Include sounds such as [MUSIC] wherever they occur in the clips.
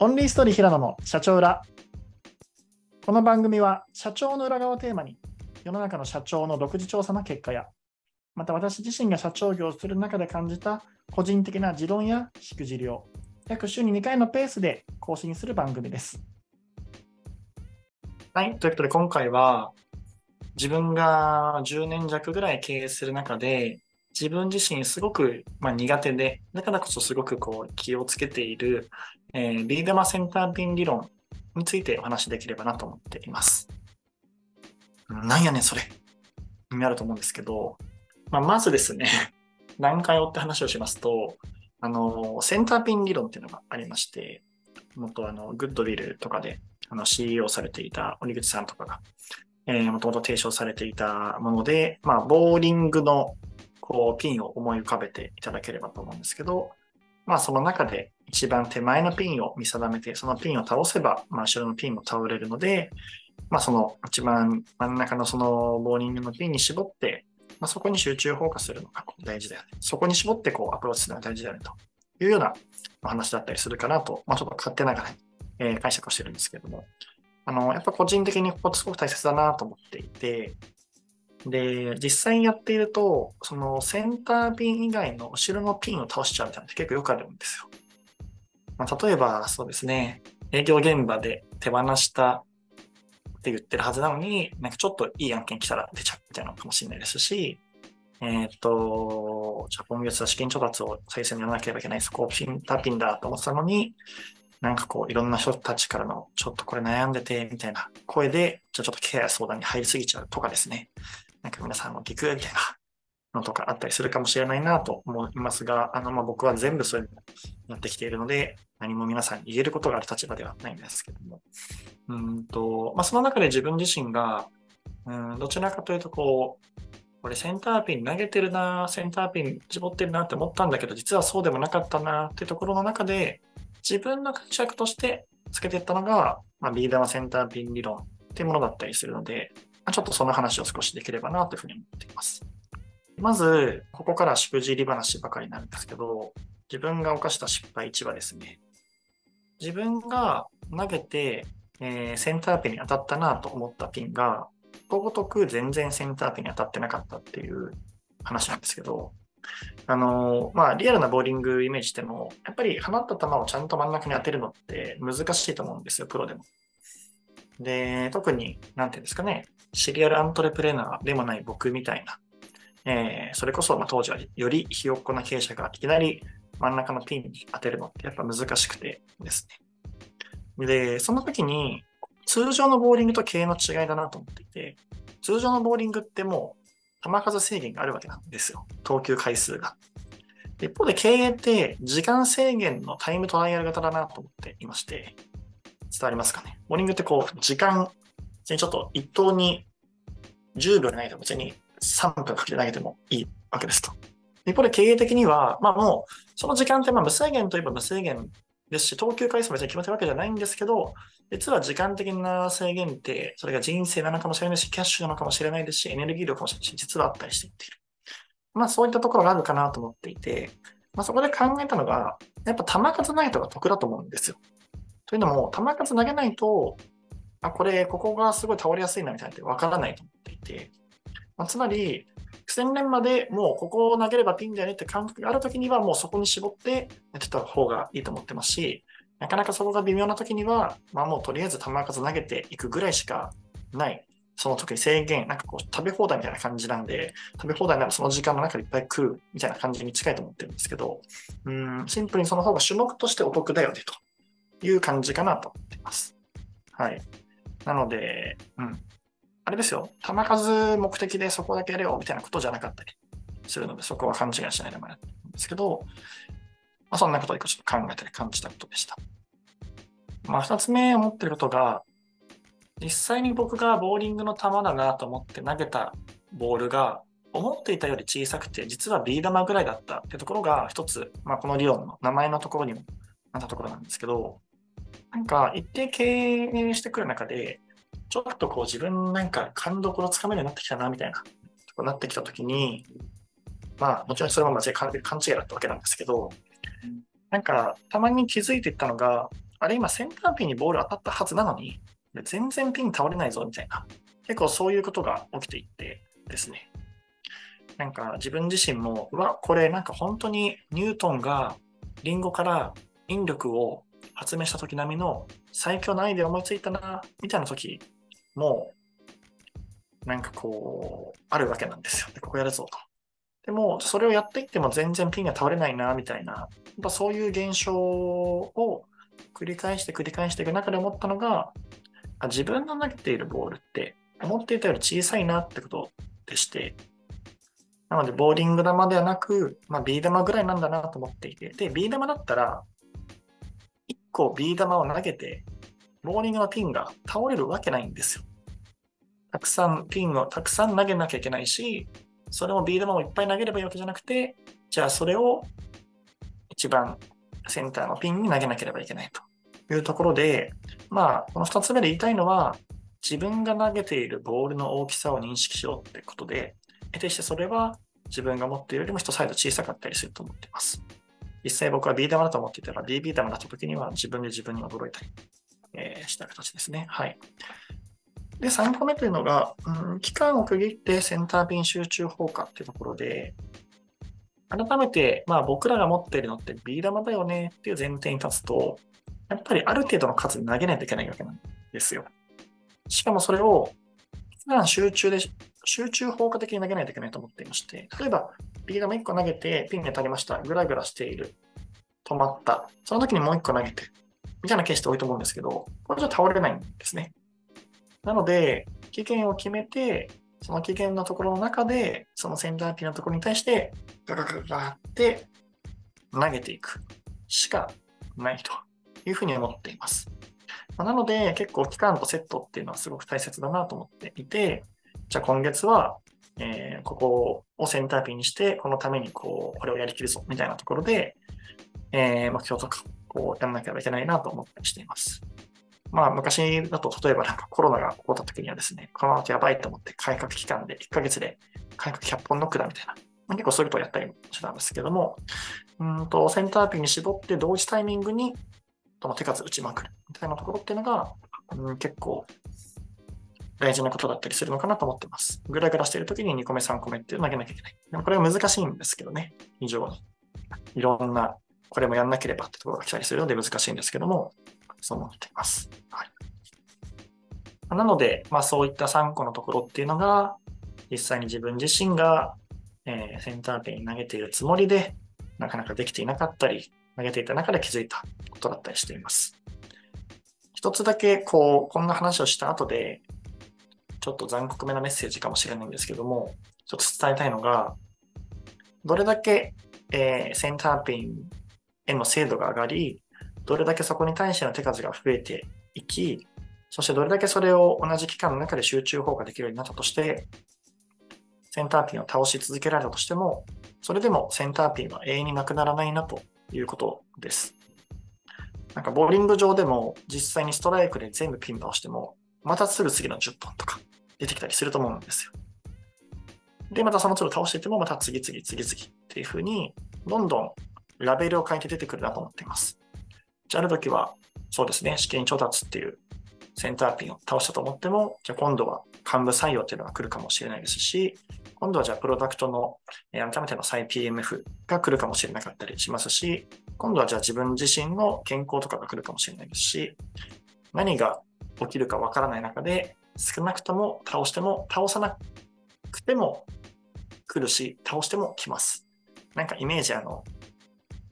オンリーストーリー平野の社長裏。この番組は社長の裏側をテーマに世の中の社長の独自調査の結果やまた私自身が社長業をする中で感じた個人的な持論やしくじりを約週に2回のペースで更新する番組です。はい。ということで今回は自分が10年弱ぐらい経営する中で自分自身すごく、まあ、苦手で、だからこそすごくこう気をつけている、えー、ビー玉センターピン理論についてお話しできればなと思っています。なんやねん、それ。になると思うんですけど、まあ、まずですね、[LAUGHS] 何回をって話をしますと、あの、センターピン理論っていうのがありまして、元あの、グッドビルとかであの CEO されていた鬼口さんとかが、えー、もともと提唱されていたもので、まあ、ボーリングのこうピンを思い浮かべていただければと思うんですけど、まあその中で一番手前のピンを見定めて、そのピンを倒せば、まあ後ろのピンも倒れるので、まあその一番真ん中のそのボーリングのピンに絞って、まあ、そこに集中フォーカスするのが大事だよね。そこに絞ってこうアプローチするのが大事だよねというようなお話だったりするかなと、まあちょっと勝手ながら、えー、解釈をしてるんですけれども、あの、やっぱ個人的にここすごく大切だなと思っていて、で、実際にやっていると、そのセンターピン以外の後ろのピンを倒しちゃうみたいなのって結構よくあるんですよ。まあ、例えば、そうですね、営業現場で手放したって言ってるはずなのに、なんかちょっといい案件来たら出ちゃうみたいなのかもしれないですし、えっ、ー、と、じゃあ今月は資金調達を最初にやらなければいけないスコープピンターピンだと思ってたのに、なんかこういろんな人たちからのちょっとこれ悩んでてみたいな声で、じゃあちょっとケア相談に入りすぎちゃうとかですね。なんか皆さんを聞くみたいなのとかあったりするかもしれないなと思いますが、あの、ま、僕は全部そういうのやってきているので、何も皆さんに言えることがある立場ではないんですけども。うんと、まあ、その中で自分自身が、うん、どちらかというとこう、これセンターピン投げてるな、センターピン絞ってるなって思ったんだけど、実はそうでもなかったなっていうところの中で、自分の解釈としてつけていったのが、まあ、ビー玉センターピン理論っていうものだったりするので、ちょっとその話を少しできればなというふうに思っています。まず、ここからしくじり話ばかりなんですけど、自分が犯した失敗1はですね、自分が投げて、えー、センターピンに当たったなと思ったピンが、ことごとく全然センターピンに当たってなかったっていう話なんですけど、あのー、まあ、リアルなボーリングイメージしても、やっぱり放った球をちゃんと真ん中に当てるのって難しいと思うんですよ、プロでも。で、特に、なんていうんですかね、シリアルアントレプレーナーでもない僕みたいな、えー、それこそま当時はよりひよっこな経営者がいきなり真ん中のピンに当てるのってやっぱ難しくてですね。で、その時に通常のボーリングと経営の違いだなと思っていて、通常のボーリングってもう球数制限があるわけなんですよ。投球回数が。一方で経営って時間制限のタイムトライアル型だなと思っていまして、伝わりますかね？ボーリングってこう、時間別にちょっと一投に10秒で投げても別に3分かけて投げてもいいわけですと。一方で経営的には、まあもう、その時間ってまあ無制限といえば無制限ですし、投球回数も別に決めてるわけじゃないんですけど、実は時間的な制限って、それが人生なのかもしれないし、キャッシュなのかもしれないですし、エネルギー量かもしれないし、実はあったりしていっている。まあそういったところがあるかなと思っていて、まあそこで考えたのが、やっぱ球数ないとが得だと思うんですよ。というのも、球数投げないと、あ、これ、ここがすごい倒れやすいなみたいなってわからないと思っていて、まあ、つまり、苦戦連までもうここを投げればピンだよねって感覚があるときにはもうそこに絞ってやってた方がいいと思ってますし、なかなかそこが微妙なときには、まあもうとりあえず球数投げていくぐらいしかない。その時制限、なんかこう食べ放題みたいな感じなんで、食べ放題ならその時間の中でいっぱい食うみたいな感じに近いと思ってるんですけど、うん、シンプルにその方が種目としてお得だよねという感じかなと思ってます。はい。なので、うん。あれですよ。球数目的でそこだけやれよみたいなことじゃなかったりするので、そこは勘違いしないでもらうんですけど、まあ、そんなことをちょっと考えたり感じたことでした。まあ、二つ目思ってることが、実際に僕がボーリングの球だなと思って投げたボールが、思っていたより小さくて、実はビー玉ぐらいだったってところが一つ、まあ、この理論の名前のところにもなったところなんですけど、なんか一定経営してくる中で、ちょっとこう自分なんか勘どころつかめるようになってきたなみたいな、とこなってきたときに、まあもちろんそれも間違い勘違いだったわけなんですけど、なんかたまに気づいていったのが、あれ今センターピンにボール当たったはずなのに、全然ピン倒れないぞみたいな、結構そういうことが起きていってですね。なんか自分自身も、うわ、これなんか本当にニュートンがリンゴから引力を発明した時並みの最強のアイデア思いついたな、みたいな時も、なんかこう、あるわけなんですよ。でここやるぞと。でも、それをやっていっても全然ピンが倒れないな、みたいな、やっぱそういう現象を繰り返して繰り返していく中で思ったのが、自分の投げているボールって思っていたより小さいなってことでして、なので、ボーリング玉ではなく、まあ、ビー玉ぐらいなんだなと思っていて、で、ビー玉だったら、個ビー玉を投げて、ボーリングのピンが倒れるわけないんですよ。たくさんピンをたくさん投げなきゃいけないし、それもビー玉をいっぱい投げればいいわけじゃなくて、じゃあそれを一番センターのピンに投げなければいけないというところで、まあ、この2つ目で言いたいのは、自分が投げているボールの大きさを認識しようってことで、得てしてそれは自分が持っているよりも1サイド小さかったりすると思っています。実際僕は B 玉だと思っていたら BB 玉だった時には自分で自分に驚いたり、えー、した形ですね。はい。で、3個目というのが、うん、期間を区切ってセンターピン集中放火っていうところで、改めて、まあ僕らが持っているのってビー玉だよねっていう前提に立つと、やっぱりある程度の数で投げないといけないわけなんですよ。しかもそれを、普段集中で、集中放火的に投げないといけないと思っていまして、例えば、ビー玉1個投げてピンに当たりました。ぐらぐらしている。止まった。その時にもう1個投げて。みたいなケースって多いと思うんですけど、これじゃ倒れないんですね。なので、期限を決めて、その期限のところの中で、そのセンターピンのところに対して、ガガガガって投げていくしかないというふうに思っています。なので、結構期間とセットっていうのはすごく大切だなと思っていて、じゃあ今月は、えー、ここをセンターピンにして、このためにこう、これをやりきるぞみたいなところで、えー、目標とか、こう、やらなければいけないなと思ったりしています。まあ、昔だと、例えばなんかコロナが起こった時にはですね、この後やばいと思って改革期間で1ヶ月で改革100本ノックだみたいな、まあ、結構そういうことをやったりしてたんですけども、うんと、センターピンに絞って同時タイミングに、の手数打ちまくるみたいなところっていうのが、うん、結構大事なことだったりするのかなと思ってます。ぐらぐらしてる時に2個目、3個目って投げなきゃいけない。でもこれは難しいんですけどね、非常に。いろんな、これもやんなければってところが来たりするので難しいんですけども、そう思っています。はい、なので、まあ、そういった3個のところっていうのが、実際に自分自身が、えー、センターピンに投げているつもりで、なかなかできていなかったり、投げていた中で気づいたことだったりしています。一つだけ、こう、こんな話をした後で、ちょっと残酷めなメッセージかもしれないんですけども、ちょっと伝えたいのが、どれだけ、えー、センターピンへの精度が上がり、どれだけそこに対しての手数が増えていき、そしてどれだけそれを同じ期間の中で集中砲火できるようになったとして、センターピンを倒し続けられたとしても、それでもセンターピンは永遠になくならないなということです。なんかボーリング場でも実際にストライクで全部ピン倒しても、またすぐ次の10本とか出てきたりすると思うんですよ。で、またその都度倒していっても、また次々次々っていう風に、どんどんラベルを変えて出てくるなと思っています。じゃあ、ある時は、そうですね、資金調達っていうセンターピンを倒したと思っても、じゃあ今度は幹部採用っていうのが来るかもしれないですし、今度はじゃあプロダクトの、え改めての再 PMF が来るかもしれなかったりしますし、今度はじゃあ自分自身の健康とかが来るかもしれないですし、何が起きるかわからない中で、少なくとも倒しても倒さなくても来るし、倒しても来ます。なんかイメージあの、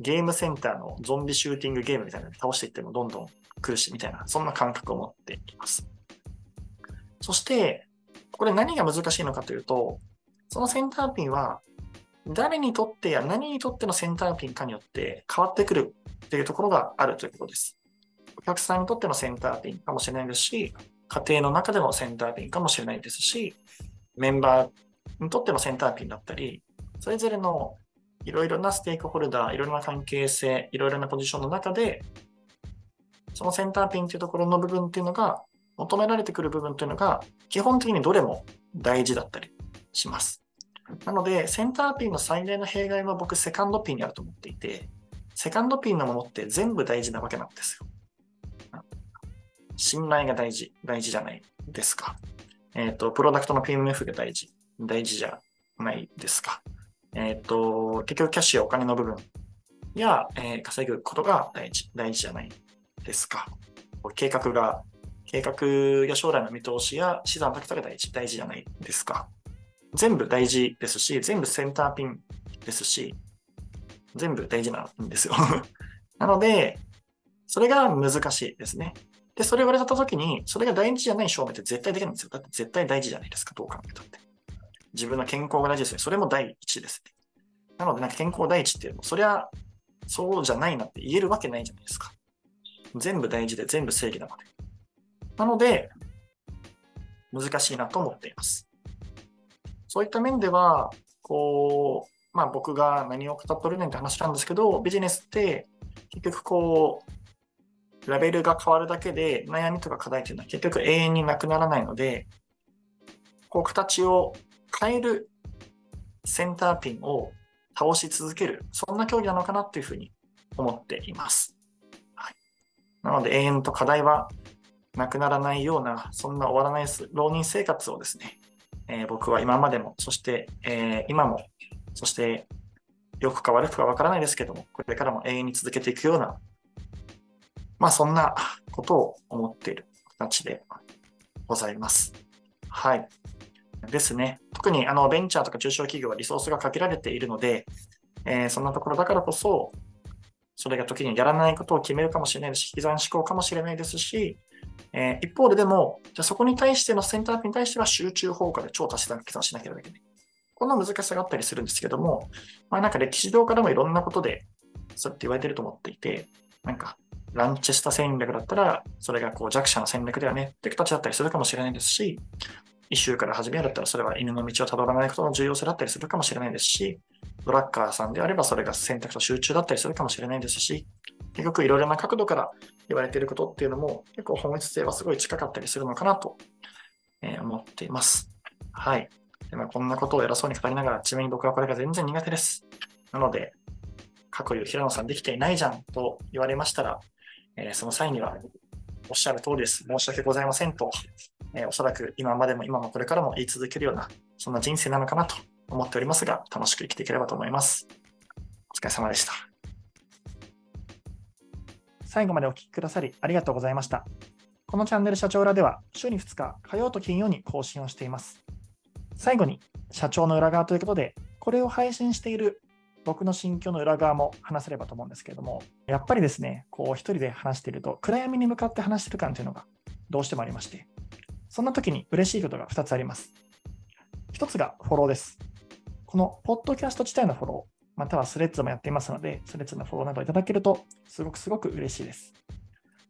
ゲームセンターのゾンビシューティングゲームみたいなの倒していってもどんどん来るしみたいな、そんな感覚を持っています。そして、これ何が難しいのかというと、そのセンターピンは誰にとってや何にとってのセンターピンかによって変わってくるっていうところがあるということです。お客さんにとってのセンターピンかもしれないですし、家庭の中でのセンターピンかもしれないですし、メンバーにとってのセンターピンだったり、それぞれのいろいろなステークホルダー、いろいろな関係性、いろいろなポジションの中で、そのセンターピンっていうところの部分っていうのが、求められてくる部分っていうのが、基本的にどれも大事だったりします。なので、センターピンの最大の弊害は僕、セカンドピンにあると思っていて、セカンドピンのものって全部大事なわけなんですよ。信頼が大事、大事じゃないですか。えっ、ー、と、プロダクトの PMF が大事、大事じゃないですか。えっ、ー、と、結局キャッシュやお金の部分や、えー、稼ぐことが大事、大事じゃないですか。計画が、計画や将来の見通しや資産の高さが大事、大事じゃないですか。全部大事ですし、全部センターピンですし、全部大事なんですよ [LAUGHS] なので、それが難しいですね。で、それ言われたときに、それが大事じゃない証明って絶対できないんですよ。だって絶対大事じゃないですか、どう考えたって。自分の健康が大事ですね。それも第一ですね。なので、なんか健康第一っていうのも、そりゃ、そうじゃないなって言えるわけないじゃないですか。全部大事で全部正義なので。なので、難しいなと思っています。そういった面では、こう、まあ僕が何を語っとるねんって話なんですけど、ビジネスって結局こう、ラベルが変わるだけで悩みとか課題っていうのは結局永遠になくならないので、こう形を変えるセンターピンを倒し続ける、そんな競技なのかなっていうふうに思っています。はい、なので永遠と課題はなくならないような、そんな終わらない浪人生活をですね、えー、僕は今までも、そして、えー、今も、そして良くか悪くかわからないですけども、これからも永遠に続けていくような、まあそんなことを思っている形でございます。はい。ですね。特にあのベンチャーとか中小企業はリソースが限られているので、えー、そんなところだからこそ、それが時にやらないことを決めるかもしれないですし、引き算思考かもしれないですし、えー、一方ででも、じゃそこに対してのセンターピンに対しては集中放課で超足し算引き算しなければいけない。こんな難しさがあったりするんですけども、まあなんか歴史上からもいろんなことで、そうやって言われてると思っていて、なんか、ランチェスタ戦略だったら、それがこう弱者の戦略ではねって形だったりするかもしれないですし、一周から始めるだったらそれは犬の道をたどらないことの重要性だったりするかもしれないですし、ドラッカーさんであればそれが選択と集中だったりするかもしれないですし、結局いろいろな角度から言われていることっていうのも結構本質性はすごい近かったりするのかなと思っています。はい。でまあ、こんなことを偉そうに語りながら、ちなみに僕はこれが全然苦手です。なので、過去言う平野さんできていないじゃんと言われましたら、えー、その際には、おっしゃる通りです。申し訳ございませんと、えー、おそらく今までも今もこれからも言い続けるような、そんな人生なのかなと思っておりますが、楽しく生きていければと思います。お疲れ様でした。最後までお聞きくださりありがとうございました。このチャンネル社長らでは週に2日、火曜と金曜に更新をしています。最後に社長の裏側ということで、これを配信している僕の心境の裏側も話せればと思うんですけれども、やっぱりですね、こう一人で話していると、暗闇に向かって話してる感というのがどうしてもありまして、そんな時に嬉しいことが2つあります。1つがフォローです。このポッドキャスト自体のフォロー、またはスレッズもやっていますので、スレッズのフォローなどいただけると、すごくすごく嬉しいです。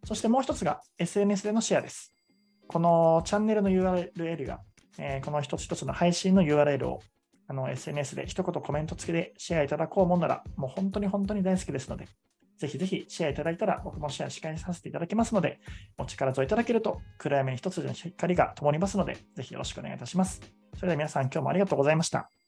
そしてもう1つが SNS でのシェアです。このチャンネルの URL が、えー、この一つ一つの配信の URL をあの SNS で一言コメント付きでシェアいただこうもんなら、もう本当に本当に大好きですので、ぜひぜひシェアいただいたら、僕もシェアし返させていただきますので、お力添えいただけると、暗闇に一つの光が灯りますので、ぜひよろしくお願いいたします。それでは皆さん、今日もありがとうございました。